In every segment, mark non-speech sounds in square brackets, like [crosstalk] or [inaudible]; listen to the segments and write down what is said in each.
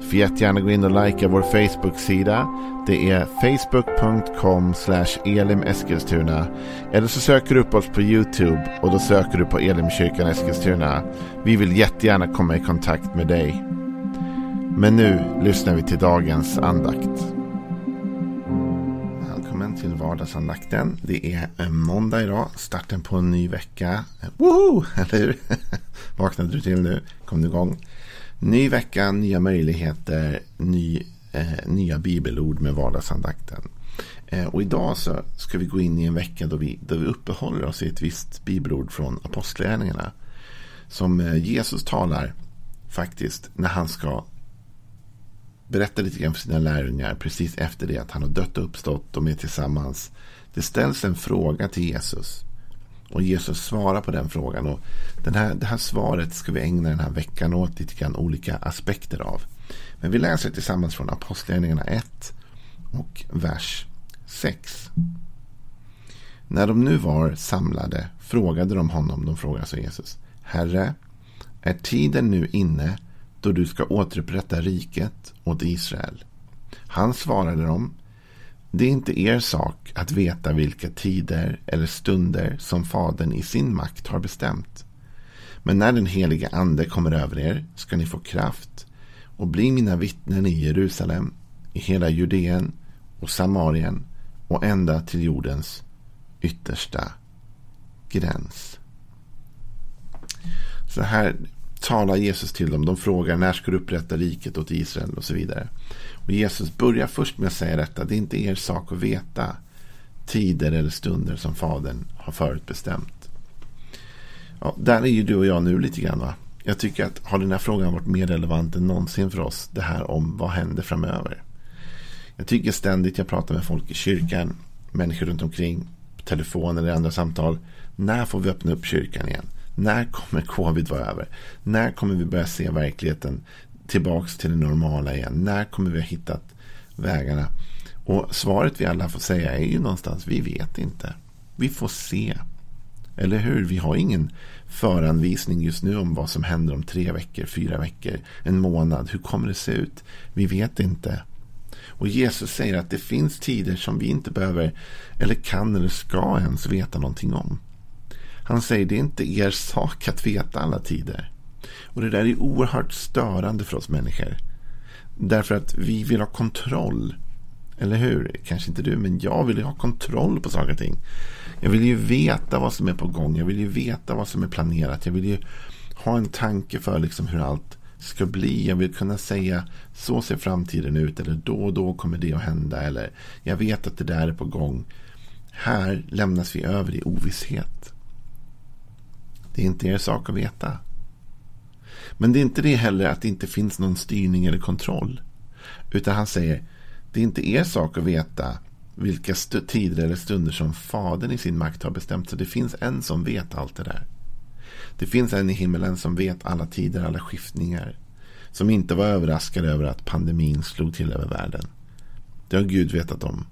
Du får jättegärna gå in och likea vår Facebook-sida. Det är facebook.com elimeskilstuna. Eller så söker du upp oss på YouTube och då söker du på Elimkyrkan Eskilstuna. Vi vill jättegärna komma i kontakt med dig. Men nu lyssnar vi till dagens andakt. Välkommen till vardagsandakten. Det är eh, måndag idag, starten på en ny vecka. Woho! [laughs] Eller hur? Vaknade du till nu? Kom du igång? Ny vecka, nya möjligheter, ny, eh, nya bibelord med vardagsandakten. Eh, och idag så ska vi gå in i en vecka då vi, då vi uppehåller oss i ett visst bibelord från apostlagärningarna. Som eh, Jesus talar faktiskt när han ska berätta lite grann för sina lärjungar precis efter det att han har dött och uppstått. De är tillsammans. Det ställs en fråga till Jesus. Och Jesus svarar på den frågan. Och den här, det här svaret ska vi ägna den här veckan åt lite grann olika aspekter av. Men vi läser tillsammans från Apostlagärningarna 1 och vers 6. När de nu var samlade frågade de honom, de frågade alltså Jesus. Herre, är tiden nu inne då du ska återupprätta riket åt Israel? Han svarade dem. Det är inte er sak att veta vilka tider eller stunder som Fadern i sin makt har bestämt. Men när den helige Ande kommer över er ska ni få kraft och bli mina vittnen i Jerusalem, i hela Judeen och Samarien och ända till jordens yttersta gräns. Så här talar Jesus till dem. De frågar när ska du upprätta riket åt Israel och så vidare. Men Jesus börjar först med att säga detta. Det är inte er sak att veta tider eller stunder som Fadern har förutbestämt. Ja, där är ju du och jag nu lite grann. Va? Jag tycker att har den här frågan varit mer relevant än någonsin för oss. Det här om vad händer framöver. Jag tycker ständigt jag pratar med folk i kyrkan. Människor runt omkring. På telefon eller andra samtal. När får vi öppna upp kyrkan igen? När kommer covid vara över? När kommer vi börja se verkligheten tillbaks till det normala igen? När kommer vi ha hittat vägarna? Och svaret vi alla får säga är ju någonstans, vi vet inte. Vi får se. Eller hur? Vi har ingen föranvisning just nu om vad som händer om tre veckor, fyra veckor, en månad. Hur kommer det se ut? Vi vet inte. Och Jesus säger att det finns tider som vi inte behöver eller kan eller ska ens veta någonting om. Han säger det är inte er sak att veta alla tider. Och det där är oerhört störande för oss människor. Därför att vi vill ha kontroll. Eller hur? Kanske inte du, men jag vill ju ha kontroll på saker och ting. Jag vill ju veta vad som är på gång. Jag vill ju veta vad som är planerat. Jag vill ju ha en tanke för liksom hur allt ska bli. Jag vill kunna säga så ser framtiden ut. Eller då och då kommer det att hända. Eller jag vet att det där är på gång. Här lämnas vi över i ovisshet. Det är inte er sak att veta. Men det är inte det heller att det inte finns någon styrning eller kontroll. Utan han säger, det är inte er sak att veta vilka tider eller stunder som Fadern i sin makt har bestämt. Så det finns en som vet allt det där. Det finns en i himmelen som vet alla tider, alla skiftningar. Som inte var överraskad över att pandemin slog till över världen. Det har Gud vetat om.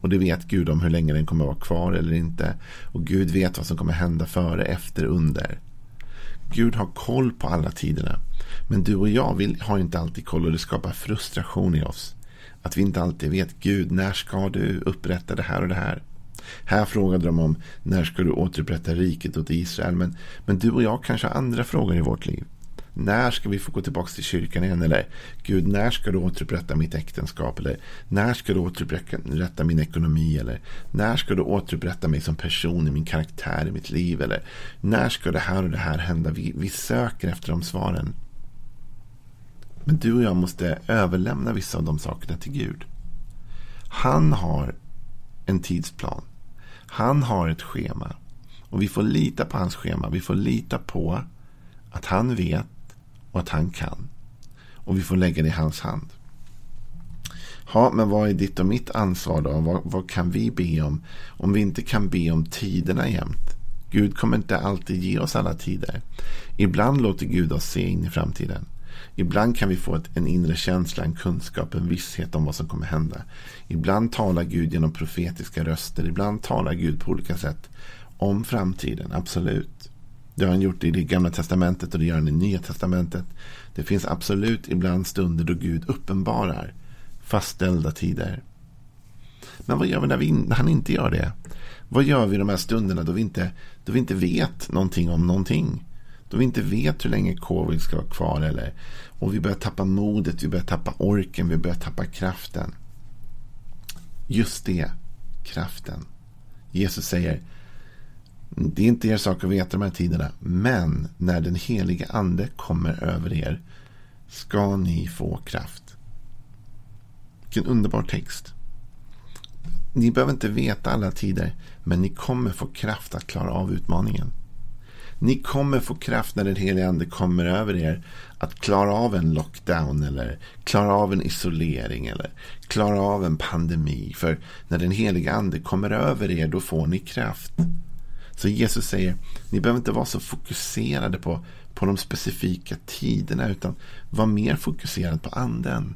Och det vet Gud om hur länge den kommer att vara kvar eller inte. Och Gud vet vad som kommer hända före, efter, under. Gud har koll på alla tiderna. Men du och jag vill, har inte alltid koll och det skapar frustration i oss. Att vi inte alltid vet, Gud, när ska du upprätta det här och det här? Här frågade de om när ska du återupprätta riket åt Israel. Men, men du och jag kanske har andra frågor i vårt liv. När ska vi få gå tillbaka till kyrkan igen? Eller Gud, när ska du återupprätta mitt äktenskap? Eller när ska du återupprätta min ekonomi? Eller när ska du återupprätta mig som person i min karaktär i mitt liv? Eller när ska det här och det här hända? Vi, vi söker efter de svaren. Men du och jag måste överlämna vissa av de sakerna till Gud. Han har en tidsplan. Han har ett schema. Och vi får lita på hans schema. Vi får lita på att han vet och att han kan. Och vi får lägga det i hans hand. Ja, men vad är ditt och mitt ansvar då? Vad, vad, kan vi be om? Om vi inte kan be om tiderna jämt. Gud kommer inte alltid ge oss alla tider. Ibland låter Gud oss se in i framtiden. Ibland kan vi få ett, en inre känsla, en kunskap, en visshet om vad som kommer hända. Ibland talar Gud genom profetiska röster. Ibland talar Gud på olika sätt om framtiden. Absolut. Det har han gjort i det gamla testamentet och det gör han i nya testamentet. Det finns absolut ibland stunder då Gud uppenbarar fastställda tider. Men vad gör vi när, vi, när han inte gör det? Vad gör vi de här stunderna då vi, inte, då vi inte vet någonting om någonting? Då vi inte vet hur länge covid ska vara kvar. Eller, och vi börjar tappa modet, vi börjar tappa orken, vi börjar tappa kraften. Just det, kraften. Jesus säger, det är inte er sak att veta de här tiderna. Men när den helige ande kommer över er ska ni få kraft. Vilken underbar text. Ni behöver inte veta alla tider, men ni kommer få kraft att klara av utmaningen. Ni kommer få kraft när den helige ande kommer över er att klara av en lockdown eller klara av en isolering eller klara av en pandemi. För när den helige ande kommer över er då får ni kraft. Så Jesus säger, ni behöver inte vara så fokuserade på, på de specifika tiderna utan var mer fokuserad på anden.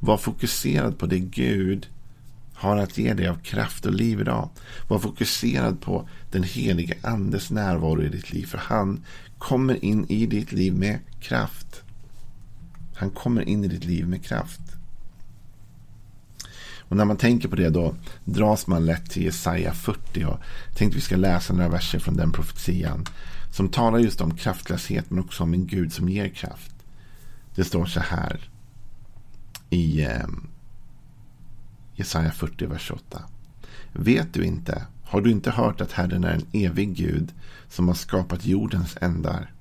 Var fokuserad på det Gud har att ge dig av kraft och liv idag. Var fokuserad på den helige andes närvaro i ditt liv. För han kommer in i ditt liv med kraft. Han kommer in i ditt liv med kraft. Och när man tänker på det då dras man lätt till Jesaja 40. Och jag tänkte vi ska läsa några verser från den profetian. Som talar just om kraftlöshet men också om en Gud som ger kraft. Det står så här i eh, Jesaja 40, vers 8. Vet du inte, har du inte hört att Herren är en evig Gud som har skapat jordens ändar?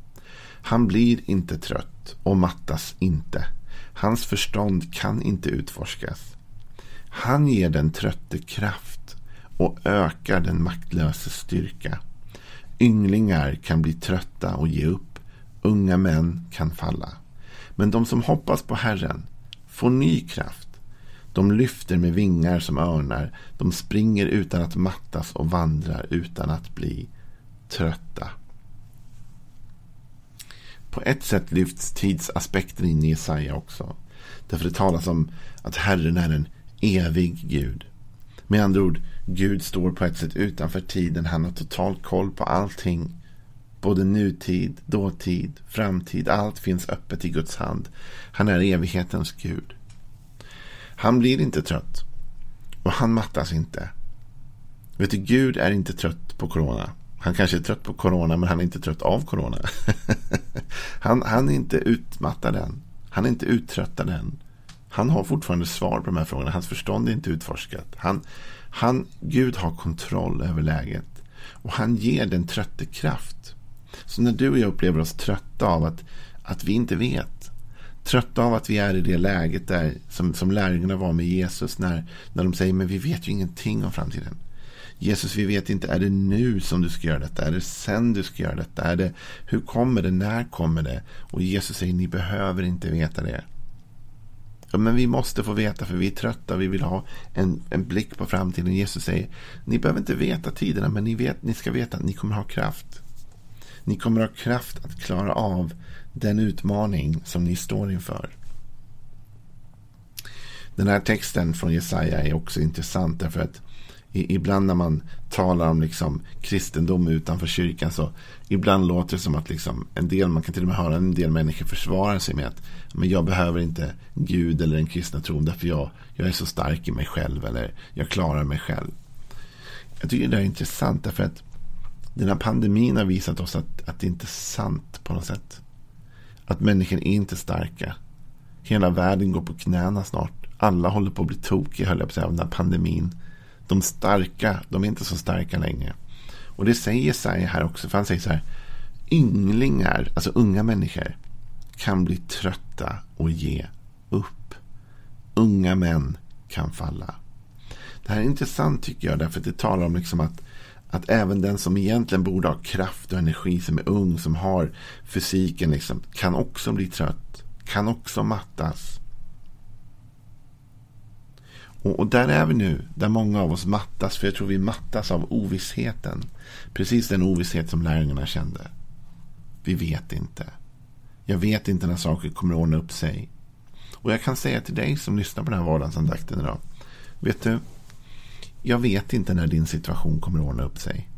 Han blir inte trött och mattas inte. Hans förstånd kan inte utforskas. Han ger den trötte kraft och ökar den maktlöse styrka. Ynglingar kan bli trötta och ge upp. Unga män kan falla. Men de som hoppas på Herren får ny kraft. De lyfter med vingar som örnar. De springer utan att mattas och vandrar utan att bli trötta. På ett sätt lyfts tidsaspekten in i Jesaja också. Därför det talas om att Herren är en evig Gud. Med andra ord, Gud står på ett sätt utanför tiden. Han har total koll på allting. Både nutid, dåtid, framtid. Allt finns öppet i Guds hand. Han är evighetens Gud. Han blir inte trött. Och han mattas inte. Vet du, Gud är inte trött på corona. Han kanske är trött på corona, men han är inte trött av corona. [laughs] han, han är inte utmattad än. Han är inte uttröttad än. Han har fortfarande svar på de här frågorna. Hans förstånd är inte utforskat. Han, han, Gud har kontroll över läget. Och han ger den trötte kraft. Så när du och jag upplever oss trötta av att, att vi inte vet. Trötta av att vi är i det läget där som, som lärjungarna var med Jesus. När, när de säger men vi vet ju ingenting om framtiden. Jesus, vi vet inte, är det nu som du ska göra detta? Är det sen du ska göra detta? Är det, hur kommer det? När kommer det? Och Jesus säger, ni behöver inte veta det. Ja, men vi måste få veta för vi är trötta. Vi vill ha en, en blick på framtiden. Jesus säger, ni behöver inte veta tiderna, men ni, vet, ni ska veta att ni kommer ha kraft. Ni kommer ha kraft att klara av den utmaning som ni står inför. Den här texten från Jesaja är också intressant därför att ibland när man talar om liksom kristendom utanför kyrkan så ibland låter det som att liksom en del, man kan till och med höra en del människor försvara sig med att men jag behöver inte Gud eller den kristna tron därför jag, jag är så stark i mig själv eller jag klarar mig själv. Jag tycker det är intressant därför att den här pandemin har visat oss att, att det inte är sant på något sätt. Att människor är inte starka. Hela världen går på knäna snart. Alla håller på att bli tokiga höll jag på att säga, av den här pandemin. De starka, de är inte så starka längre. Och det säger Jesaja här också. För han säger så här. Ynglingar, alltså unga människor, kan bli trötta och ge upp. Unga män kan falla. Det här är intressant tycker jag. Därför att det talar om liksom att, att även den som egentligen borde ha kraft och energi, som är ung, som har fysiken, liksom, kan också bli trött. Kan också mattas. Och, och, där är vi nu, där många av oss mattas. För jag tror vi mattas av ovissheten. Precis den ovisshet som lärjungarna kände. Vi vet inte. Jag vet inte när saker kommer att ordna upp sig. Och jag kan säga till dig som lyssnar på den här vardagsandakten idag. Vet du, jag vet inte när din situation kommer att ordna upp sig.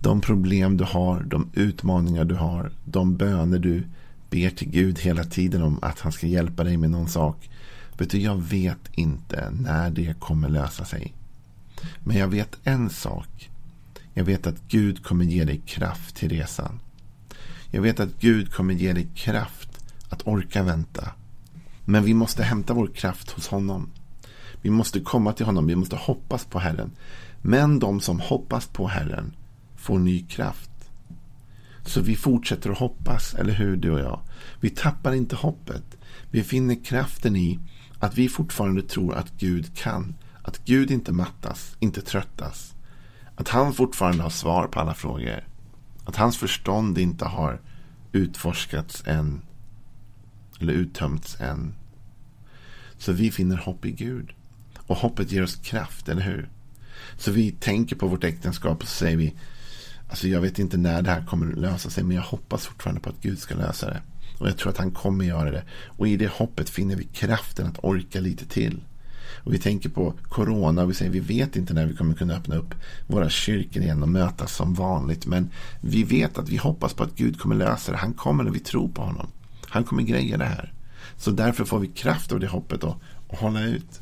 De problem du har, de utmaningar du har, de böner du ber till Gud hela tiden om att han ska hjälpa dig med någon sak. Vet du, jag vet inte när det kommer lösa sig. Men jag vet en sak. Jag vet att Gud kommer ge dig kraft till resan. Jag vet att Gud kommer ge dig kraft att orka vänta. Men vi måste hämta vår kraft hos honom. Vi måste komma till honom. Vi måste hoppas på Herren. Men de som hoppas på Herren får ny kraft. Så vi fortsätter att hoppas, eller hur du och jag? Vi tappar inte hoppet. Vi finner kraften i att vi fortfarande tror att Gud kan. Att Gud inte mattas, inte tröttas. Att han fortfarande har svar på alla frågor. Att hans förstånd inte har utforskats än. Eller uttömts än. Så vi finner hopp i Gud. Och hoppet ger oss kraft, eller hur? Så vi tänker på vårt äktenskap och så säger vi Alltså jag vet inte när det här kommer att lösa sig men jag hoppas fortfarande på att Gud ska lösa det. Och jag tror att han kommer göra det. Och i det hoppet finner vi kraften att orka lite till. Och vi tänker på corona och vi säger vi vet inte när vi kommer kunna öppna upp våra kyrkor igen och mötas som vanligt. Men vi vet att vi hoppas på att Gud kommer lösa det. Han kommer när vi tror på honom. Han kommer greja det här. Så därför får vi kraft av det hoppet och, och hålla ut.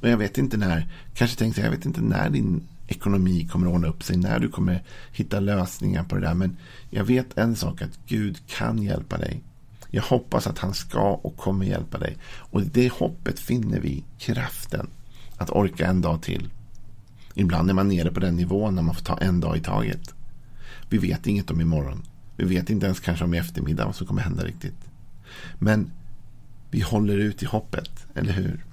Och jag vet inte när, kanske tänkte jag vet inte när din ekonomi kommer att ordna upp sig, när du kommer hitta lösningar på det där. Men jag vet en sak, att Gud kan hjälpa dig. Jag hoppas att han ska och kommer hjälpa dig. Och i det hoppet finner vi kraften att orka en dag till. Ibland är man nere på den nivån när man får ta en dag i taget. Vi vet inget om imorgon. Vi vet inte ens kanske om i eftermiddag vad som kommer hända riktigt. Men vi håller ut i hoppet, eller hur?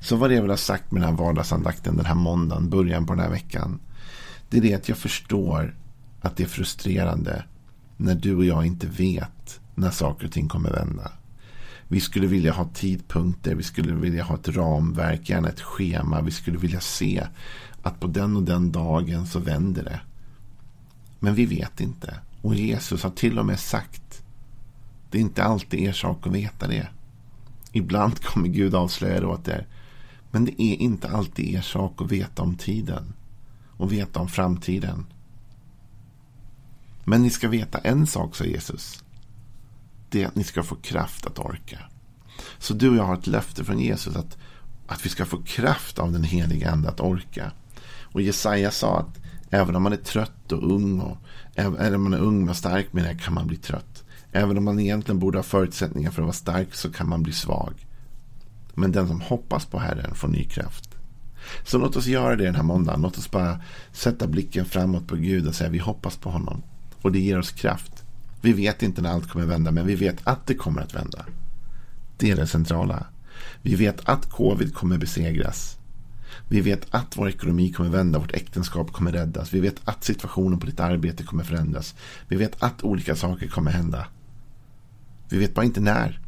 Så vad det jag vill ha sagt med den här vardagsandakten den här måndagen, början på den här veckan. Det är det att jag förstår att det är frustrerande när du och jag inte vet när saker och ting kommer vända. Vi skulle vilja ha tidpunkter, vi skulle vilja ha ett ramverk, gärna ett schema. Vi skulle vilja se att på den och den dagen så vänder det. Men vi vet inte. Och Jesus har till och med sagt det är inte alltid er sak att veta det. Ibland kommer Gud avslöja det åt er. Men det är inte alltid er sak att veta om tiden. Och veta om framtiden. Men ni ska veta en sak, sa Jesus. Det är att ni ska få kraft att orka. Så du och jag har ett löfte från Jesus att, att vi ska få kraft av den heliga ande att orka. Och Jesaja sa att även om man är trött och ung, och, eller om man är ung och stark med det kan man bli trött. Även om man egentligen borde ha förutsättningar för att vara stark så kan man bli svag. Men den som hoppas på Herren får ny kraft. Så låt oss göra det den här måndagen. Låt oss bara sätta blicken framåt på Gud och säga vi hoppas på honom. Och det ger oss kraft. Vi vet inte när allt kommer vända, men vi vet att det kommer att vända. Det är det centrala. Vi vet att covid kommer besegras. Vi vet att vår ekonomi kommer vända, vårt äktenskap kommer räddas. Vi vet att situationen på ditt arbete kommer förändras. Vi vet att olika saker kommer hända. Vi vet bara inte när.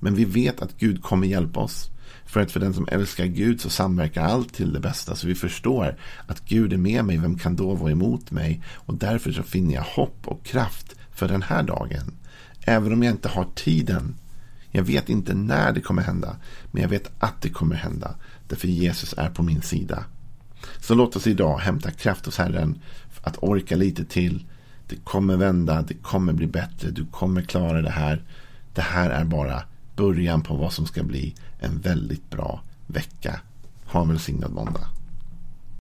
Men vi vet att Gud kommer hjälpa oss. För att för den som älskar Gud så samverkar allt till det bästa. Så vi förstår att Gud är med mig. Vem kan då vara emot mig? Och därför så finner jag hopp och kraft för den här dagen. Även om jag inte har tiden. Jag vet inte när det kommer hända. Men jag vet att det kommer hända. Därför Jesus är på min sida. Så låt oss idag hämta kraft hos Herren. Att orka lite till. Det kommer vända. Det kommer bli bättre. Du kommer klara det här. Det här är bara början på vad som ska bli en väldigt bra vecka. Ha en välsignad måndag.